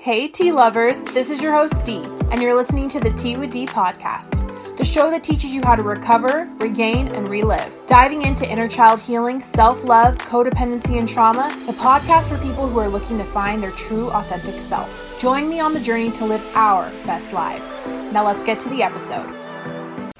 Hey, tea lovers, this is your host, Dee, and you're listening to the Tea with Dee podcast, the show that teaches you how to recover, regain, and relive. Diving into inner child healing, self love, codependency, and trauma, the podcast for people who are looking to find their true, authentic self. Join me on the journey to live our best lives. Now, let's get to the episode.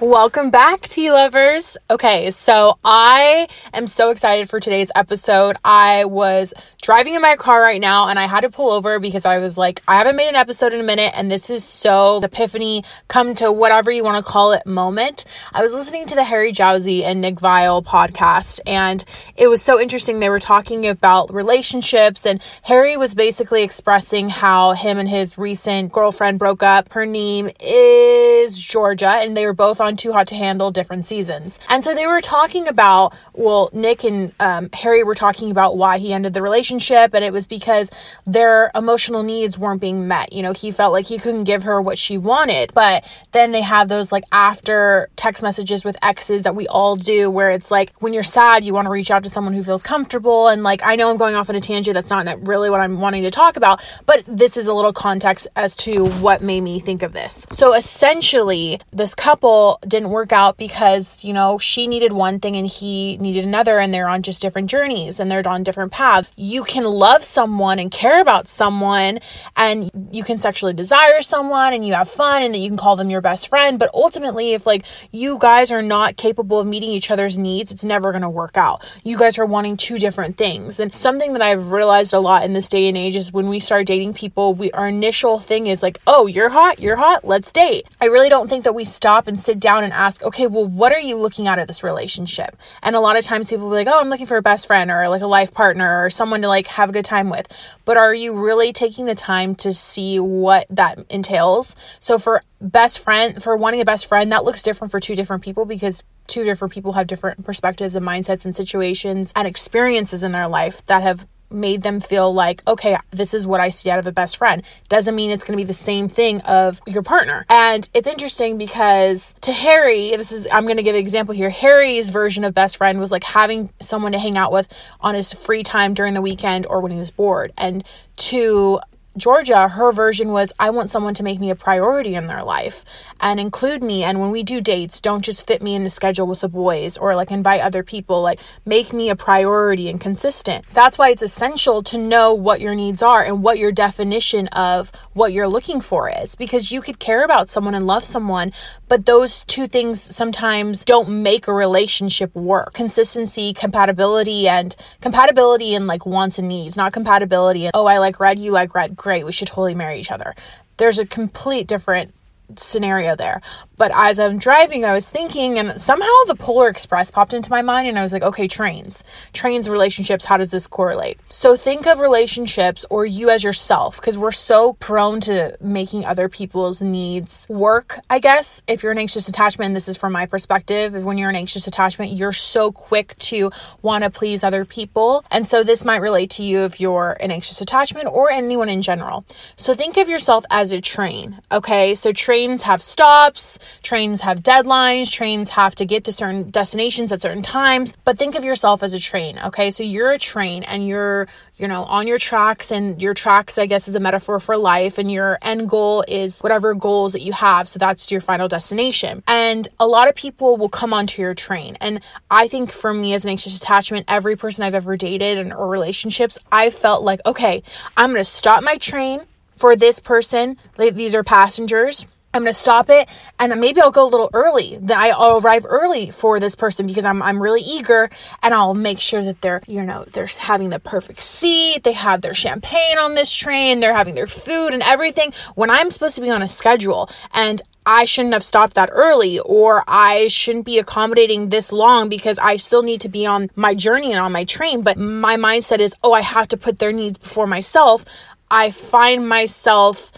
Welcome back, tea lovers. Okay, so I am so excited for today's episode. I was driving in my car right now and I had to pull over because I was like, I haven't made an episode in a minute, and this is so epiphany, come to whatever you want to call it moment. I was listening to the Harry Jowsey and Nick Viall podcast, and it was so interesting. They were talking about relationships, and Harry was basically expressing how him and his recent girlfriend broke up. Her name is Georgia, and they were both on on Too Hot to Handle different seasons. And so they were talking about, well, Nick and um, Harry were talking about why he ended the relationship, and it was because their emotional needs weren't being met. You know, he felt like he couldn't give her what she wanted. But then they have those like after text messages with exes that we all do, where it's like when you're sad, you want to reach out to someone who feels comfortable. And like, I know I'm going off on a tangent. That's not really what I'm wanting to talk about, but this is a little context as to what made me think of this. So essentially, this couple didn't work out because, you know, she needed one thing and he needed another, and they're on just different journeys and they're on different paths. You can love someone and care about someone, and you can sexually desire someone and you have fun, and that you can call them your best friend. But ultimately, if like you guys are not capable of meeting each other's needs, it's never going to work out. You guys are wanting two different things. And something that I've realized a lot in this day and age is when we start dating people, we our initial thing is like, oh, you're hot, you're hot, let's date. I really don't think that we stop and sit down down and ask, okay, well, what are you looking out of this relationship? And a lot of times people will be like, oh, I'm looking for a best friend or like a life partner or someone to like have a good time with. But are you really taking the time to see what that entails? So for best friend, for wanting a best friend, that looks different for two different people because two different people have different perspectives and mindsets and situations and experiences in their life that have made them feel like, okay, this is what I see out of a best friend. Doesn't mean it's going to be the same thing of your partner. And it's interesting because to Harry, this is, I'm going to give an example here. Harry's version of best friend was like having someone to hang out with on his free time during the weekend or when he was bored. And to Georgia, her version was I want someone to make me a priority in their life and include me. And when we do dates, don't just fit me in the schedule with the boys or like invite other people. Like make me a priority and consistent. That's why it's essential to know what your needs are and what your definition of what you're looking for is because you could care about someone and love someone, but those two things sometimes don't make a relationship work. Consistency, compatibility, and compatibility in like wants and needs, not compatibility. And, oh, I like red, you like red great, we should totally marry each other. There's a complete different scenario there. But as I'm driving, I was thinking, and somehow the Polar Express popped into my mind, and I was like, okay, trains, trains, relationships, how does this correlate? So think of relationships or you as yourself, because we're so prone to making other people's needs work, I guess. If you're an anxious attachment, this is from my perspective, when you're an anxious attachment, you're so quick to want to please other people. And so this might relate to you if you're an anxious attachment or anyone in general. So think of yourself as a train, okay? So trains have stops Trains have deadlines, trains have to get to certain destinations at certain times. But think of yourself as a train, okay? So you're a train and you're, you know, on your tracks, and your tracks, I guess, is a metaphor for life, and your end goal is whatever goals that you have. So that's your final destination. And a lot of people will come onto your train. And I think for me as an anxious attachment, every person I've ever dated and or relationships, I felt like, okay, I'm gonna stop my train for this person. Like, these are passengers I'm to stop it and maybe I'll go a little early. Then I'll arrive early for this person because I'm, I'm really eager and I'll make sure that they're, you know, they're having the perfect seat. They have their champagne on this train. They're having their food and everything when I'm supposed to be on a schedule and I shouldn't have stopped that early or I shouldn't be accommodating this long because I still need to be on my journey and on my train. But my mindset is, oh, I have to put their needs before myself. I find myself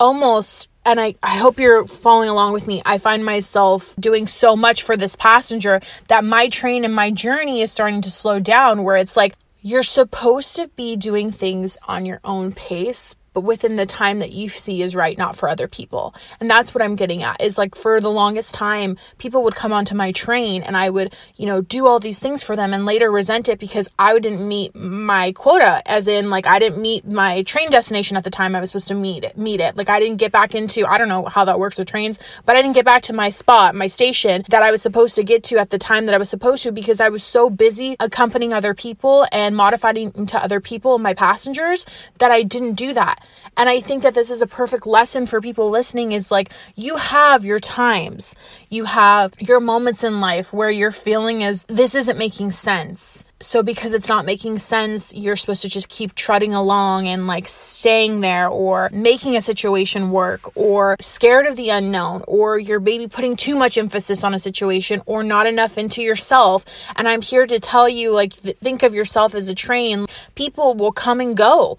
almost and I, I hope you're following along with me. I find myself doing so much for this passenger that my train and my journey is starting to slow down, where it's like you're supposed to be doing things on your own pace, but within the time that you see is right, not for other people. And that's what I'm getting at is like for the longest time, people would come onto my train and I would, you know, do all these things for them and later resent it because I didn't meet my quota, as in like I didn't meet my train destination at the time I was supposed to meet it, meet it. Like I didn't get back into, I don't know how that works with trains, but I didn't get back to my spot, my station that I was supposed to get to at the time that I was supposed to because I was so busy accompanying other people and modifying to other people, my passengers, that I didn't do that. And I think that this is a perfect lesson for people listening is like you have your times. You have your moments in life where you're feeling as this isn't making sense. So because it's not making sense, you're supposed to just keep trudging along and like staying there or making a situation work or scared of the unknown or you're maybe putting too much emphasis on a situation or not enough into yourself. And I'm here to tell you like th- think of yourself as a train. People will come and go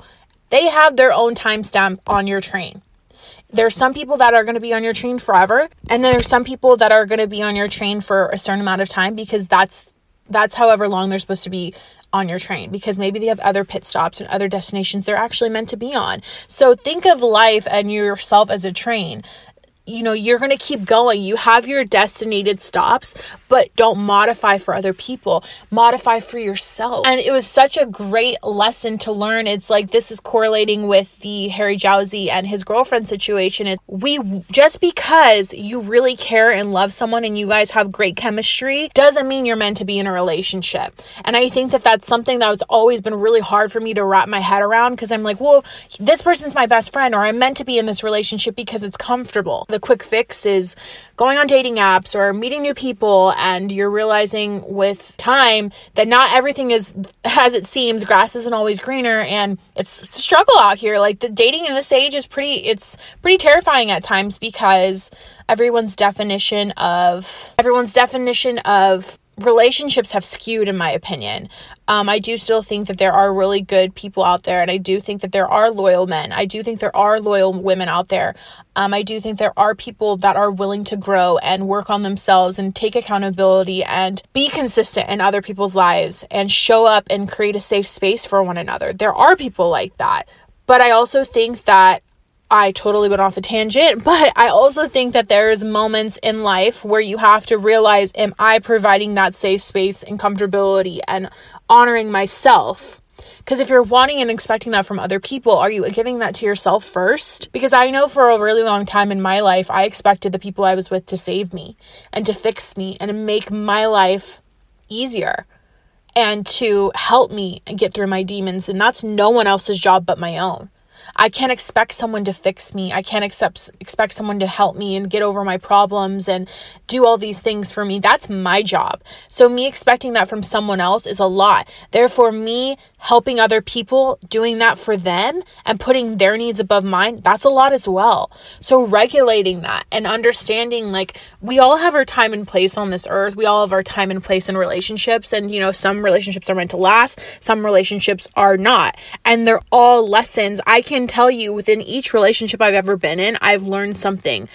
they have their own timestamp on your train. There's some people that are going to be on your train forever, and then there's some people that are going to be on your train for a certain amount of time because that's that's however long they're supposed to be on your train because maybe they have other pit stops and other destinations they're actually meant to be on. So think of life and yourself as a train you know, you're going to keep going. You have your destinated stops, but don't modify for other people. Modify for yourself. And it was such a great lesson to learn. It's like this is correlating with the Harry Jowsey and his girlfriend situation. It, we just because you really care and love someone and you guys have great chemistry doesn't mean you're meant to be in a relationship. And I think that that's something that's always been really hard for me to wrap my head around because I'm like, well, this person's my best friend or I'm meant to be in this relationship because it's comfortable. The quick fix is going on dating apps or meeting new people and you're realizing with time that not everything is as it seems grass isn't always greener and it's a struggle out here. Like the dating in this age is pretty it's pretty terrifying at times because everyone's definition of everyone's definition of relationships have skewed in my opinion. Um, i do still think that there are really good people out there and i do think that there are loyal men. I do think there are loyal women out there. Um, i do think there are people that are willing to grow and work on themselves and take accountability and be consistent in other people's lives and show up and create a safe space for one another. There are people like that. But i also think that I totally went off a tangent, but I also think that there's moments in life where you have to realize am I providing that safe space and comfortability and honoring myself? Because if you're wanting and expecting that from other people, are you giving that to yourself first? Because I know for a really long time in my life, I expected the people I was with to save me and to fix me and make my life easier and to help me get through my demons. And that's no one else's job but my own. I can't expect someone to fix me. I can't accept, expect someone to help me and get over my problems and do all these things for me. That's my job. So, me expecting that from someone else is a lot. Therefore, me helping other people, doing that for them and putting their needs above mine, that's a lot as well. So, regulating that and understanding like we all have our time and place on this earth. We all have our time and place in relationships. And, you know, some relationships are meant to last, some relationships are not. And they're all lessons. I can tell you within each relationship I've ever been in, I've learned something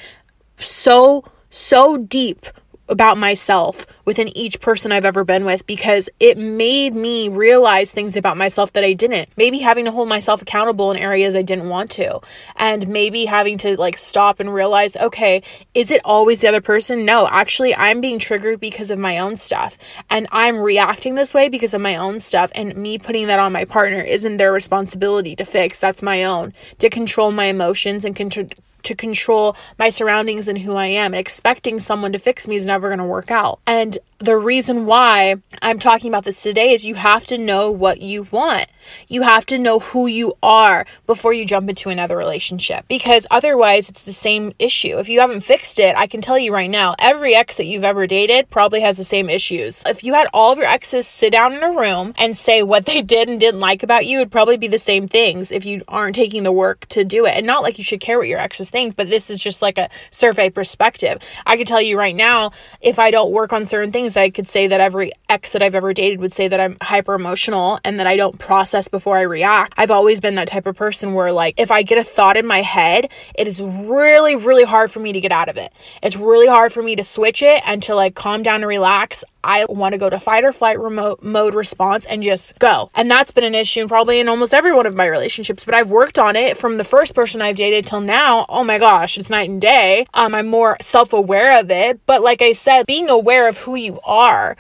so, so deep about myself within each person I've ever been with because it made me realize things about myself that I didn't. Maybe having to hold myself accountable in areas I didn't want to. And maybe having to like stop and realize, okay, is it always the other person? No, actually, I'm being triggered because of my own stuff. And I'm reacting this way because of my own stuff. And me putting that on my partner isn't their responsibility to fix. That's my own. To control my emotions and control to control my surroundings and who I am. Expecting someone to fix me is never going to work out. And the reason why I'm talking about this today is you have to know what you want. You have to know who you are before you jump into another relationship because otherwise it's the same issue. If you haven't fixed it, I can tell you right now, every ex that you've ever dated probably has the same issues. If you had all of your exes sit down in a room and say what they did and didn't like about you, it'd probably be the same things if you aren't taking the work to do it. And not like you should care what your exes think, but this is just like a survey perspective. I can tell you right now, if I don't work on certain things, I could say that every ex that I've ever dated would say that I'm hyper emotional and that I don't process before I react. I've always been that type of person where, like, if I get a thought in my head, it is really, really hard for me to get out of it. It's really hard for me to switch it and to like calm down and relax I want to go to fight or flight remote mode response and just go. And that's been an issue probably in almost every one of my relationships, but I've worked on it from the first person I've dated till now. Oh my gosh, it's night and day. Um, I'm more self aware of it. But like I said, being aware of who you are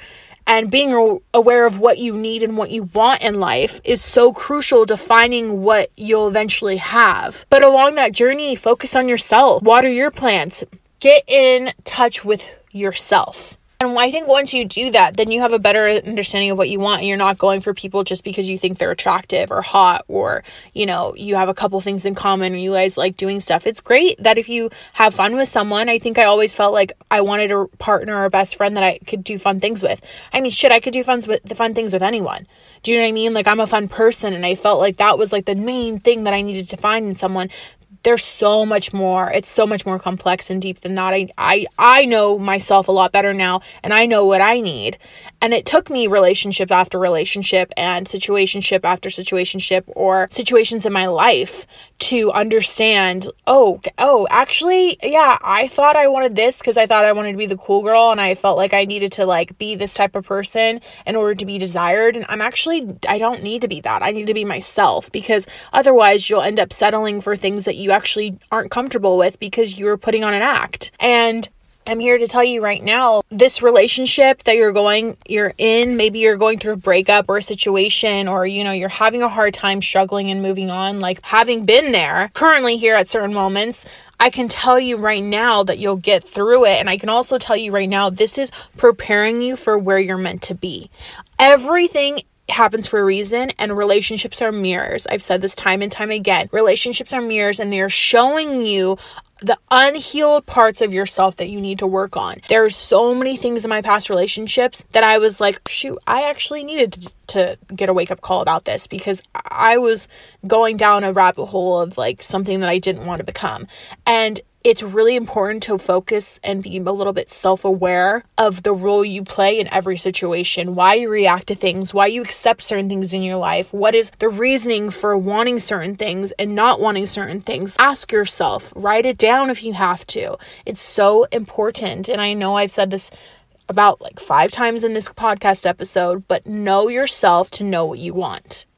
and being aware of what you need and what you want in life is so crucial to finding what you'll eventually have. But along that journey, focus on yourself, water your plants, get in touch with yourself. And I think once you do that, then you have a better understanding of what you want. And you're not going for people just because you think they're attractive or hot or, you know, you have a couple things in common and you guys like doing stuff. It's great that if you have fun with someone, I think I always felt like I wanted a partner or a best friend that I could do fun things with. I mean, shit, I could do fun with the fun things with anyone. Do you know what I mean? Like I'm a fun person and I felt like that was like the main thing that I needed to find in someone there's so much more it's so much more complex and deep than that. I, I i know myself a lot better now and i know what i need and it took me relationship after relationship and situationship after situationship or situations in my life to understand, oh, oh, actually, yeah, I thought I wanted this because I thought I wanted to be the cool girl and I felt like I needed to like be this type of person in order to be desired. And I'm actually I don't need to be that. I need to be myself because otherwise you'll end up settling for things that you actually aren't comfortable with because you're putting on an act. And I'm here to tell you right now this relationship that you're going you're in maybe you're going through a breakup or a situation or you know you're having a hard time struggling and moving on like having been there currently here at certain moments I can tell you right now that you'll get through it and I can also tell you right now this is preparing you for where you're meant to be everything happens for a reason and relationships are mirrors. I've said this time and time again. Relationships are mirrors and they're showing you the unhealed parts of yourself that you need to work on. There's so many things in my past relationships that I was like, shoot, I actually needed to, to get a wake up call about this because I was going down a rabbit hole of like something that I didn't want to become. And it's really important to focus and be a little bit self aware of the role you play in every situation, why you react to things, why you accept certain things in your life, what is the reasoning for wanting certain things and not wanting certain things. Ask yourself, write it down if you have to. It's so important. And I know I've said this about like five times in this podcast episode, but know yourself to know what you want.